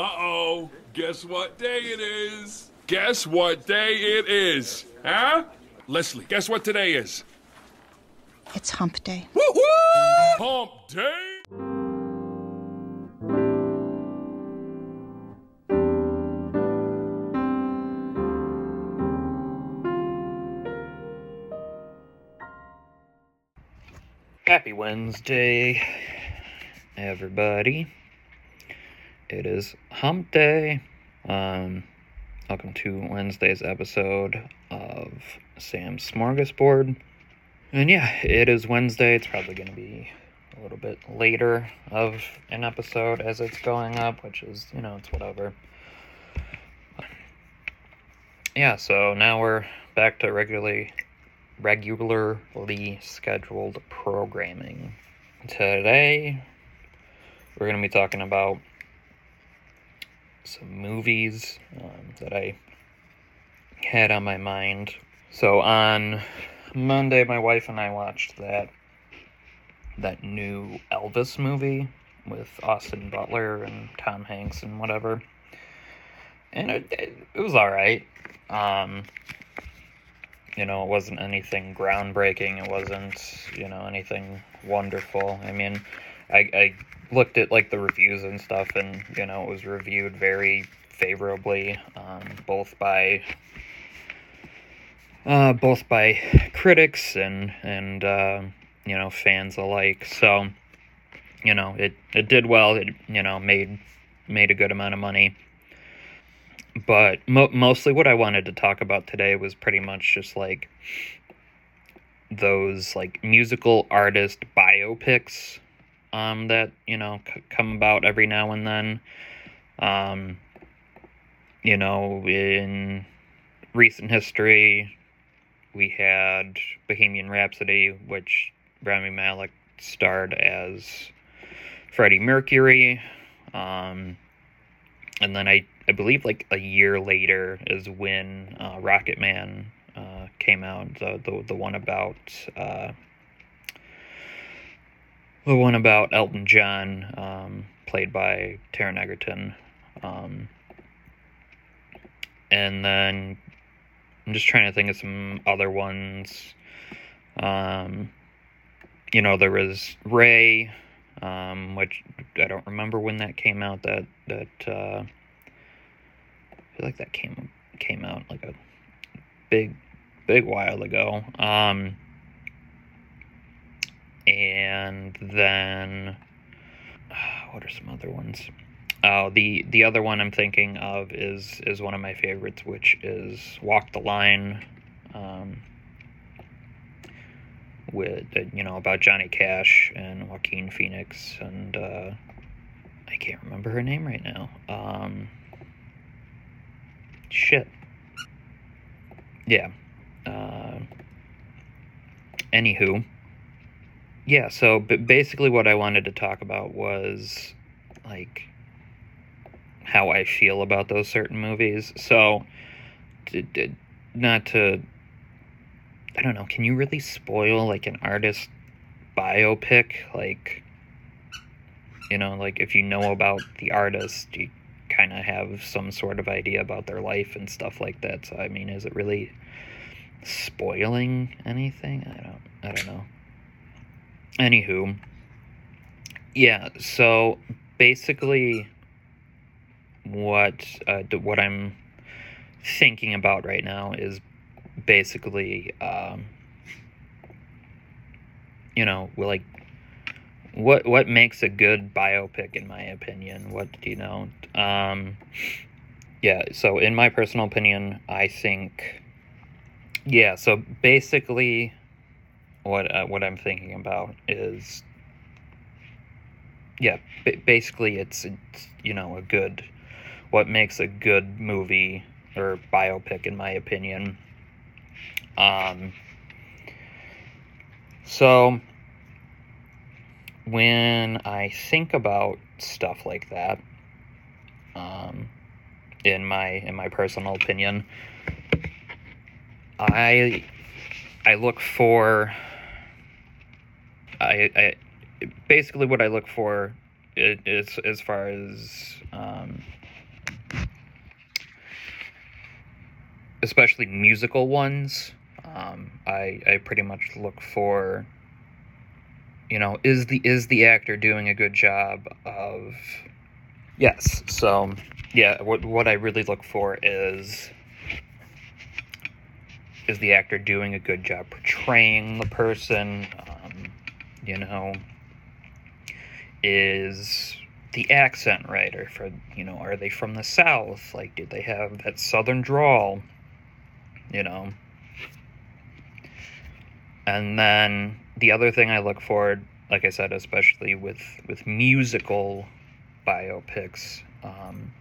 Uh-oh. Guess what day it is? Guess what day it is? Huh? Leslie, guess what today is? It's hump day. Woo woo! Hump day! Happy Wednesday, everybody. It is hump day. Um, welcome to Wednesday's episode of Sam's Smorgasbord. And yeah, it is Wednesday. It's probably going to be a little bit later of an episode as it's going up, which is, you know, it's whatever. Yeah, so now we're back to regularly regularly scheduled programming. Today, we're going to be talking about some movies um, that I had on my mind. So on Monday, my wife and I watched that that new Elvis movie with Austin Butler and Tom Hanks and whatever, and it it, it was all right. Um, you know, it wasn't anything groundbreaking. It wasn't, you know, anything wonderful. I mean, I, I looked at like the reviews and stuff, and you know, it was reviewed very favorably, um, both by uh, both by critics and and uh, you know fans alike. So, you know, it it did well. It you know made made a good amount of money but mo- mostly what I wanted to talk about today was pretty much just like those like musical artist biopics um that you know c- come about every now and then um you know in recent history we had Bohemian Rhapsody which Rami Malek starred as Freddie Mercury um and then I I believe like a year later is when uh, Rocket Man uh, came out. The, the the one about uh, the one about Elton John, um, played by Taron Egerton. Um, and then I'm just trying to think of some other ones. Um, you know, there was Ray, um, which I don't remember when that came out. That that uh, I feel like that came came out like a big big while ago. Um, and then what are some other ones? Oh, the the other one I'm thinking of is is one of my favorites, which is Walk the Line. Um, with uh, you know about Johnny Cash and Joaquin Phoenix and uh, I can't remember her name right now. Um, shit. Yeah. Uh, anywho. Yeah, so basically what I wanted to talk about was like how I feel about those certain movies. So, d- d- not to I don't know, can you really spoil like an artist biopic? Like, you know, like if you know about the artist, you kind of have some sort of idea about their life and stuff like that. So, I mean, is it really spoiling anything? I don't, I don't know. Anywho, yeah. So basically, what uh, what I'm thinking about right now is basically um, you know like what what makes a good biopic in my opinion what do you know um, yeah so in my personal opinion i think yeah so basically what uh, what i'm thinking about is yeah b- basically it's, it's you know a good what makes a good movie or biopic in my opinion. Um, so when I think about stuff like that, um, in my in my personal opinion, I I look for I, I basically what I look for is as far as um, especially musical ones. Um, I I pretty much look for you know is the is the actor doing a good job of yes so yeah what what I really look for is is the actor doing a good job portraying the person you know is the accent right or for you know are they from the south? Like did they have that southern drawl you know? And then the other thing i look for like i said especially with with musical biopics um,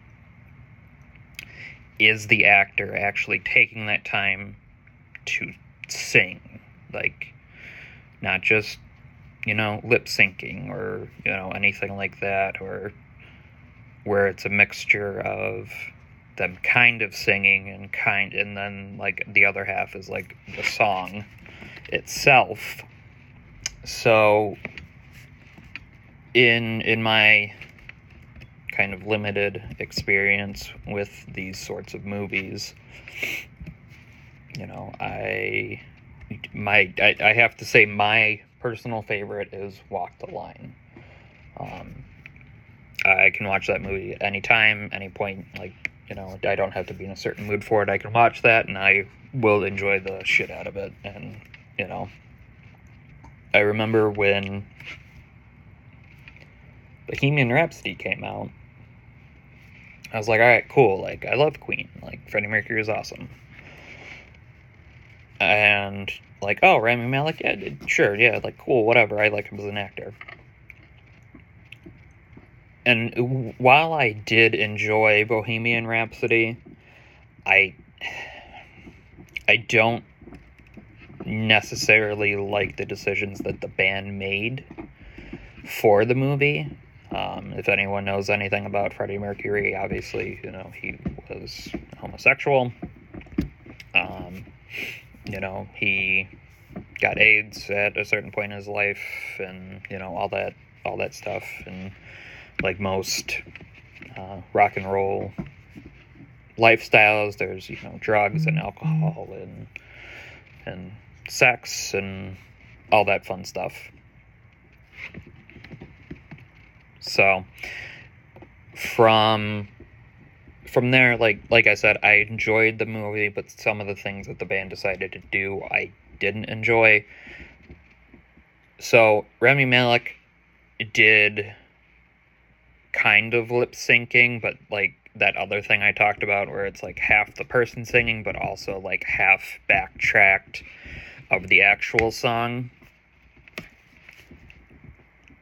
is the actor actually taking that time to sing? Like not just you know lip syncing or you know anything like that or where it's a mixture of them kind of singing and kind and then like the other half is like the song itself. So in in my kind of limited experience with these sorts of movies you know i my I, I have to say my personal favorite is walk the line. Um i can watch that movie anytime any point like you know i don't have to be in a certain mood for it. I can watch that and i will enjoy the shit out of it. And you know i remember when bohemian rhapsody came out. I was like all right cool. Like i love queen. Like freddie mercury is awesome and like, oh, Rami Malek, yeah, sure, yeah, like, cool, whatever. I like him as an actor. And while I did enjoy Bohemian Rhapsody, I I don't necessarily like the decisions that the band made for the movie. Um, if anyone knows anything about Freddie Mercury, obviously, you know, he was homosexual. Um, you know, he got AIDS at a certain point in his life and, you know, all that all that stuff and like most uh, rock and roll lifestyles, there's, you know, drugs and alcohol and and sex and all that fun stuff. So from from there, like like I said, I enjoyed the movie, but some of the things that the band decided to do, I didn't enjoy. So Rami Malek did kind of lip syncing, but like that other thing I talked about, where it's like half the person singing, but also like half backtracked of the actual song.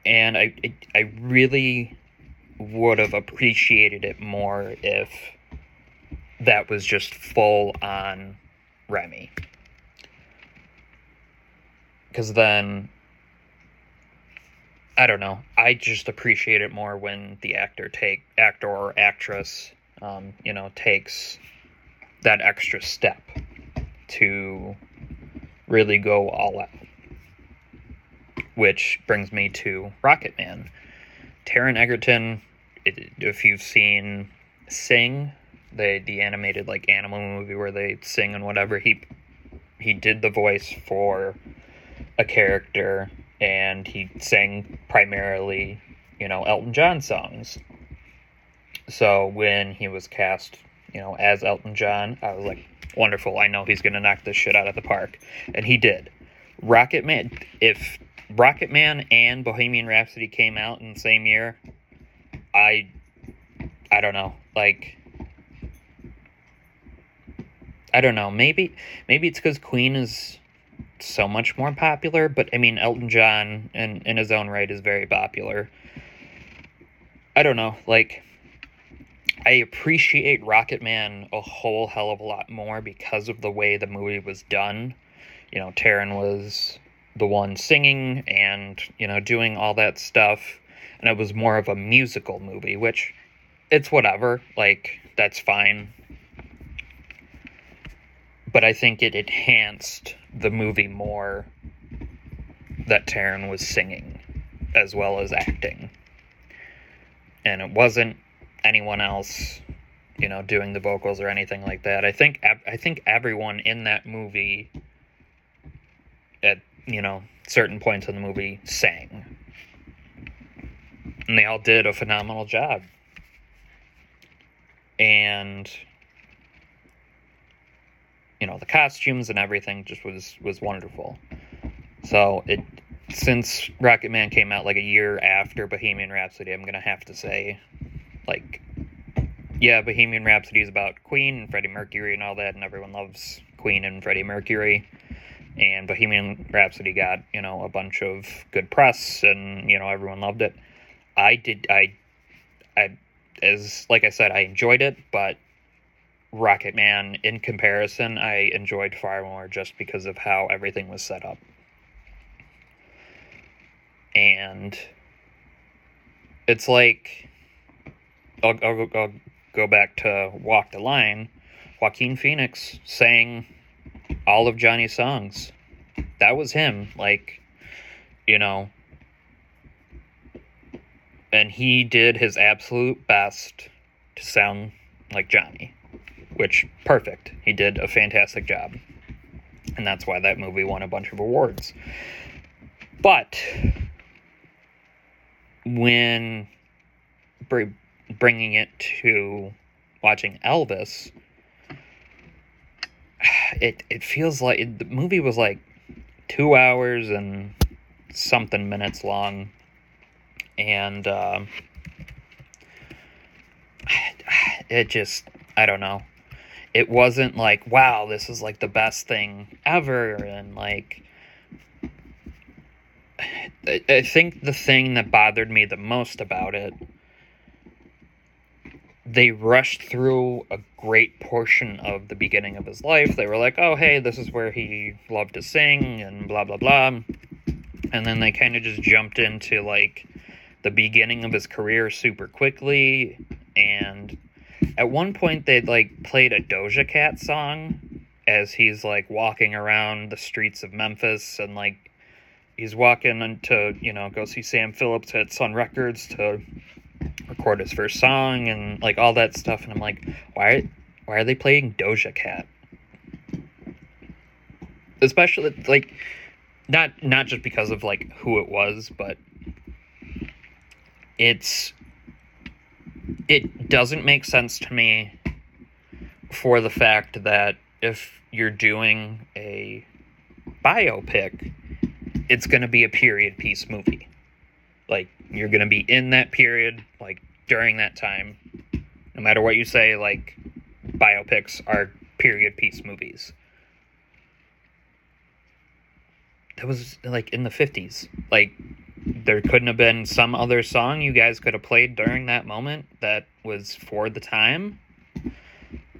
And I, I really would have appreciated it more if that was just full on Remy. Because then, I don't know. I just appreciate it more when the actor take actor or actress, um, you know, takes that extra step to really go all out. Which brings me to Rocket Man. Taron Egerton if you've seen Sing, the the animated like animal movie where they sing and whatever, he he did the voice for a character and he sang primarily, you know, Elton John songs. So when he was cast, you know, as Elton John, I was like, wonderful. I know he's to knock this shit out of the park. And he did. Rocket Man, if Rocket Man and Bohemian Rhapsody came out in the same year, I I don't know. Like I don't know. Maybe maybe it's cuz Queen is so much more popular, but I mean Elton John in in his own right is very popular. I don't know. Like I appreciate Rocket Man a whole hell of a lot more because of the way the movie was done. You know, Taron was the one singing and, you know, doing all that stuff and it was more of a musical movie, which it's whatever. Like, that's fine. But I think it enhanced the movie more that Taron was singing as well as acting. And it wasn't anyone else you know, doing the vocals or anything like that. I think I think everyone in that movie at, you know, certain points in the movie sang. And they all did a phenomenal job. And you know, the costumes and everything just was was wonderful. So it since Rocket Man came out like a year after Bohemian Rhapsody, I'm gonna have to say, like, yeah, Bohemian Rhapsody is about Queen and Freddie Mercury and all that, and everyone loves Queen and Freddie Mercury. And Bohemian Rhapsody got you know a bunch of good press, and you know everyone loved it. I did I, I, as like I said, I enjoyed it, but Rocket Man in comparison, I enjoyed far more just because of how everything was set up and it's like I'll, I'll, I'll go back to Walk the Line. Joaquin Phoenix sang all of Johnny's songs. That was him, like, you know. And he did his absolute best to sound like Johnny, which perfect. He did a fantastic job. And that's why that movie won a bunch of awards. But when br- bringing it to watching Elvis, it it feels like it, the movie was like two hours and something minutes long, and uh, it just I don't know. It wasn't like wow, this is like the best thing ever, and like I think the thing that bothered me the most about it, they rushed through a great portion of the beginning of his life. They were like, oh, hey, this is where he loved to sing and blah, blah, blah. And then they kind of just jumped into like the beginning of his career super quickly. And at one point, they'd like played a Doja Cat song as he's like walking around the streets of Memphis and like he's walking to you know go see Sam Phillips at Sun Records to record his first song and like all that stuff and I'm like why why are they playing Doja Cat especially like not not just because of like who it was but it's it doesn't make sense to me for the fact that if you're doing a biopic it's going to be a period piece movie. Like you're going to be in that period, like during that time. No matter what you say, like biopics are period piece movies. That was like in the 50s. Like there couldn't have been some other song you guys could have played during that moment that was for the time.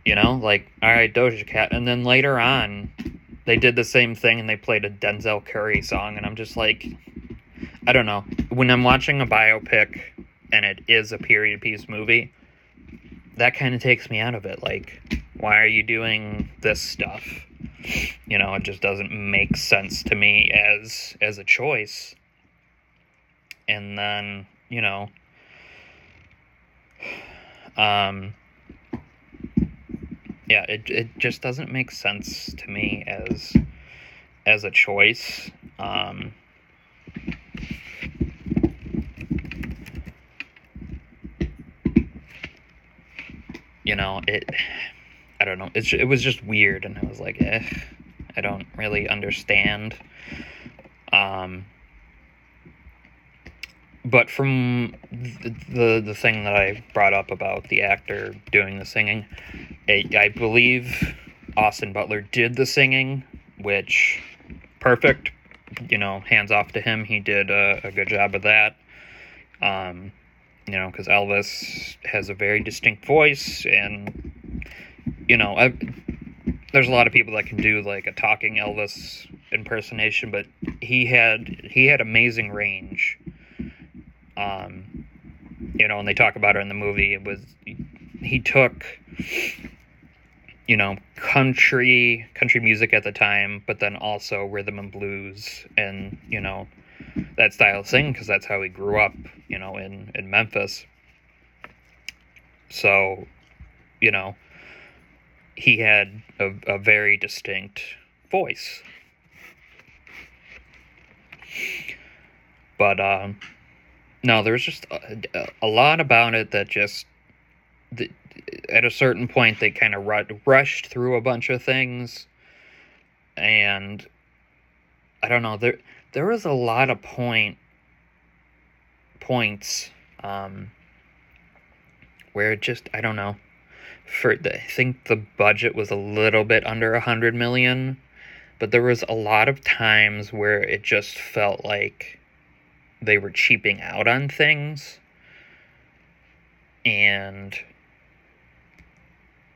You know, like all right, Doja Cat, and then later on, they did the same thing and they played a Denzel Curry song, and I'm just like, I don't know. When I'm watching a biopic and it is a period piece movie, that kind of takes me out of it. Like, why are you doing this stuff? You know, it just doesn't make sense to me as as a choice. And then, you know, um yeah, it it just doesn't make sense to me as as a choice. Um, you know, it. I don't know. It's it was just weird, and I was like, eh, I don't really understand. Um, but from the, the, the thing that I brought up about the actor doing the singing, I, I believe Austin Butler did the singing, which perfect. You know, hands off to him. He did a, a good job of that. Um, you know, because Elvis has a very distinct voice, and you know, I, there's a lot of people that can do like a talking Elvis impersonation, but he had he had amazing range. Um, you know, and they talk about it in the movie. It was he took you know country country music at the time but then also rhythm and blues and you know that style of singing because that's how he grew up you know in in memphis so you know, he had a, a very distinct voice. But um, no, there was just a, a lot about it that just the, at a certain point they kind of ru- rushed through a bunch of things, and I don't know there there was a lot of point points um, where it just I don't know. For the, I think the budget was a little bit under a hundred million, but there was a lot of times where it just felt like they were cheaping out on things. And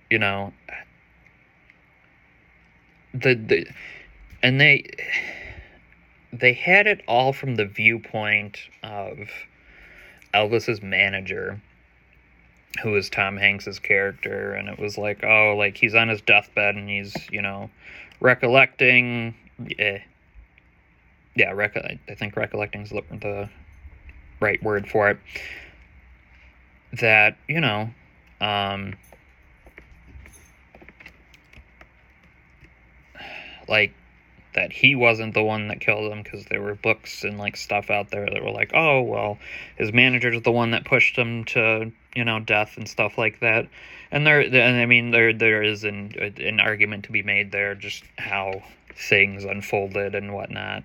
you know the the and they they had it all from the viewpoint of Elvis's manager who was Tom Hanks's character. And it was like oh like he's on his deathbed and he's you know recollecting eh, yeah, rec- I think recollecting is the right word for it. That you know, um, like that he wasn't the one that killed him because there were books and like stuff out there that were like, oh well, his manager's the one that pushed him to you know death and stuff like that. And there, and I mean, there there is an an argument to be made there, just how things unfolded and whatnot.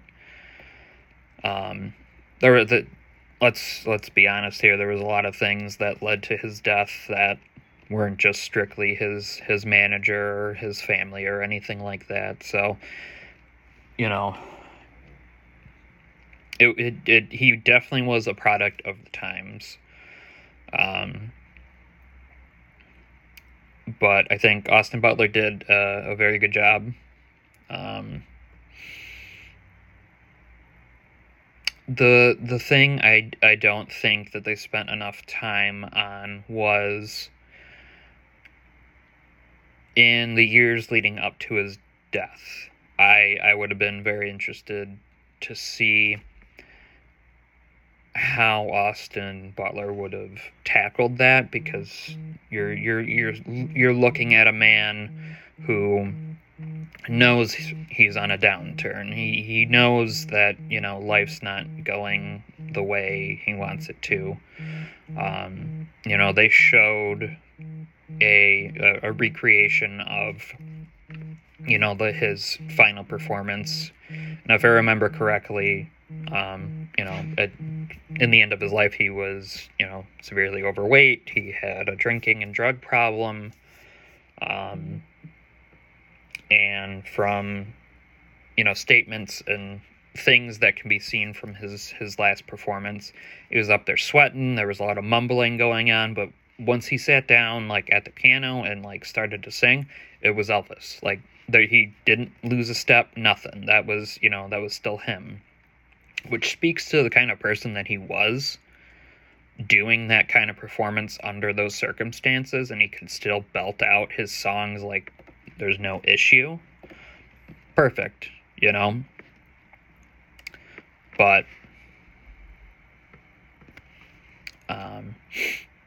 Um, there were the let's let's be honest here. There was a lot of things that led to his death that weren't just strictly his his manager or his family or anything like that. So, you know, it it, it he definitely was a product of the times. Um, but I think Austin Butler did uh, a very good job. Um, the the thing I I don't think that they spent enough time on was in the years leading up to his death. I I would have been very interested to see how Austin Butler would have tackled that because you're you're you're you're looking at a man who knows he's on a downturn. He he knows that you know life's not going the way he wants it to. Um, you know they showed a, a, a recreation of you know the his final performance. Now, if I remember correctly, um, you know, at, in the end of his life, he was you know severely overweight. He had a drinking and drug problem. Um, and from you know statements and things that can be seen from his his last performance. He was up there sweating. There was a lot of mumbling going on but once he sat down like at the piano and like started to sing it was elvis. Like there he didn't lose a step nothing. That was you know that was still him. Which speaks to the kind of person that he was doing that kind of performance under those circumstances and he could still belt out his songs like there's no issue. Perfect, you know? But, um,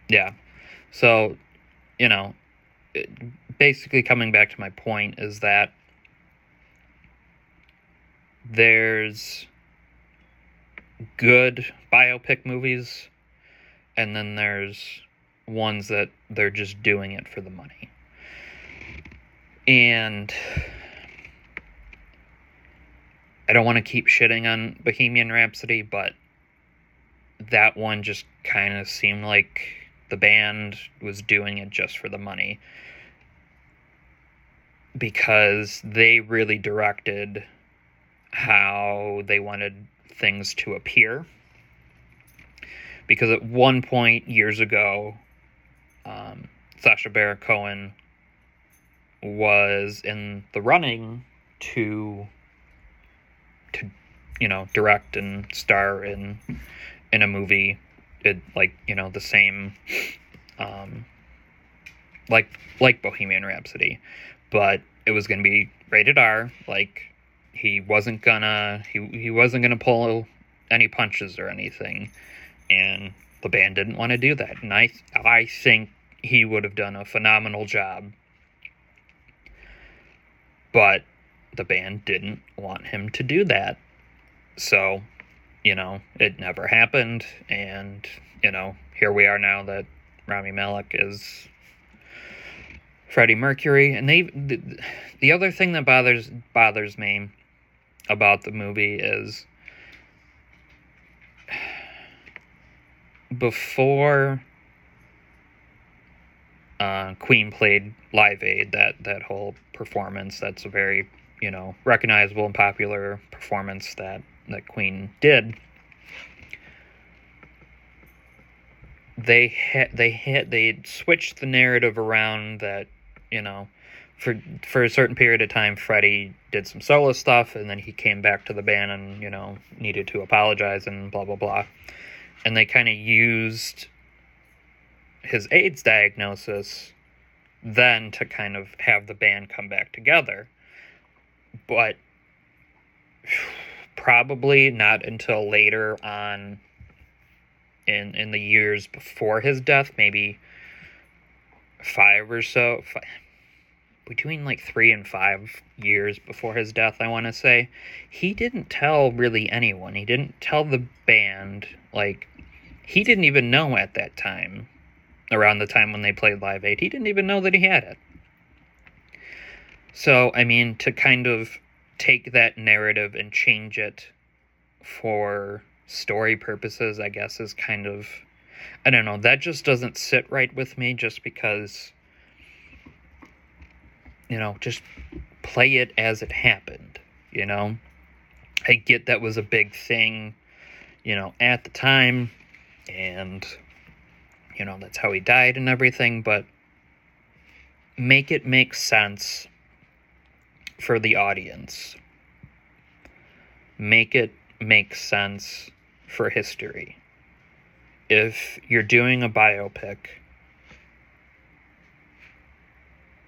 yeah. So, you know, it, basically coming back to my point is that there's good biopic movies and then there's ones that they're just doing it for the money. And I don't want to keep shitting on Bohemian Rhapsody, but that one just kind of seemed like the band was doing it just for the money. Because they really directed how they wanted things to appear. Because at one point years ago, um, Sacha Baron Cohen was in the running to to you know direct and star in in a movie. It like you know the same um like like Bohemian Rhapsody. But it was to be rated R. Like he wasn't gonna he he wasn't gonna pull any punches or anything. And the band didn't want to do that. And I I think he would have done a phenomenal job. But the band didn't want him to do that. So, you know, it never happened. And, you know, here we are now that Rami Malek is Freddie Mercury. And they, the, the other thing that bothers bothers me about the movie is before uh, Queen played Live Aid, that that whole performance, that's a very you know recognizable and popular performance that that Queen did. They hit they hit they switched the narrative around that you know for for a certain period of time Freddie did some solo stuff and then he came back to the band and you know needed to apologize and blah blah blah and they kind of used his AIDS diagnosis then to kind of have the band come back together. But probably not until later on in in the years before his death, maybe five or so, five, between like three and five years before his death, I want to say, he didn't tell really anyone. He didn't tell the band. Like, he didn't even know at that time around the time when they played Live Aid. He didn't even know that he had it. So, I mean, to kind of take that narrative and change it for story purposes, I guess, is kind of. I don't know. That just doesn't sit right with me just because. You know, just play it as it happened, you know? I get that was a big thing, you know, at the time, and you know, that's how he died and everything, but make it make sense for the audience. Make it make sense for history. If you're doing a biopic,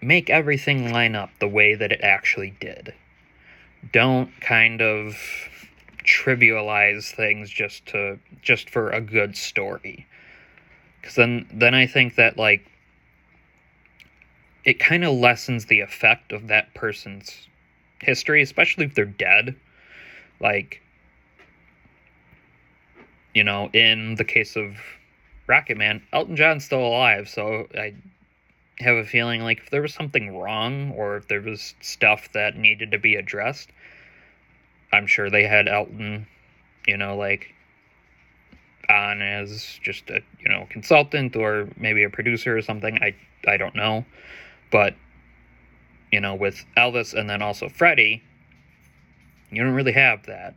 make everything line up the way that it actually did. Don't kind of trivialize things just to just for a good story because then then I think that like it kind of lessens the effect of that person's history, especially if they're dead. Like, you know, in the case of Rocket Man, Elton John's still alive, so I have a feeling like if there was something wrong or if there was stuff that needed to be addressed, I'm sure they had Elton, you know, like on as just a you know consultant or maybe a producer or something. I I don't know, but you know with Elvis and then also Freddie, you don't really have that.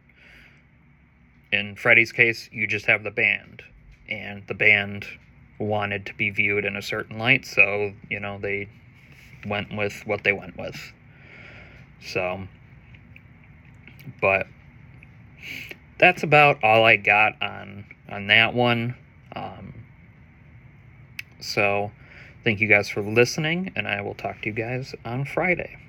In Freddie's case, you just have the band, and the band wanted to be viewed in a certain light, so you know they went with what they went with. So, but that's about all I got on on that one. Um, so, thank you guys for listening, and I will talk to you guys on Friday.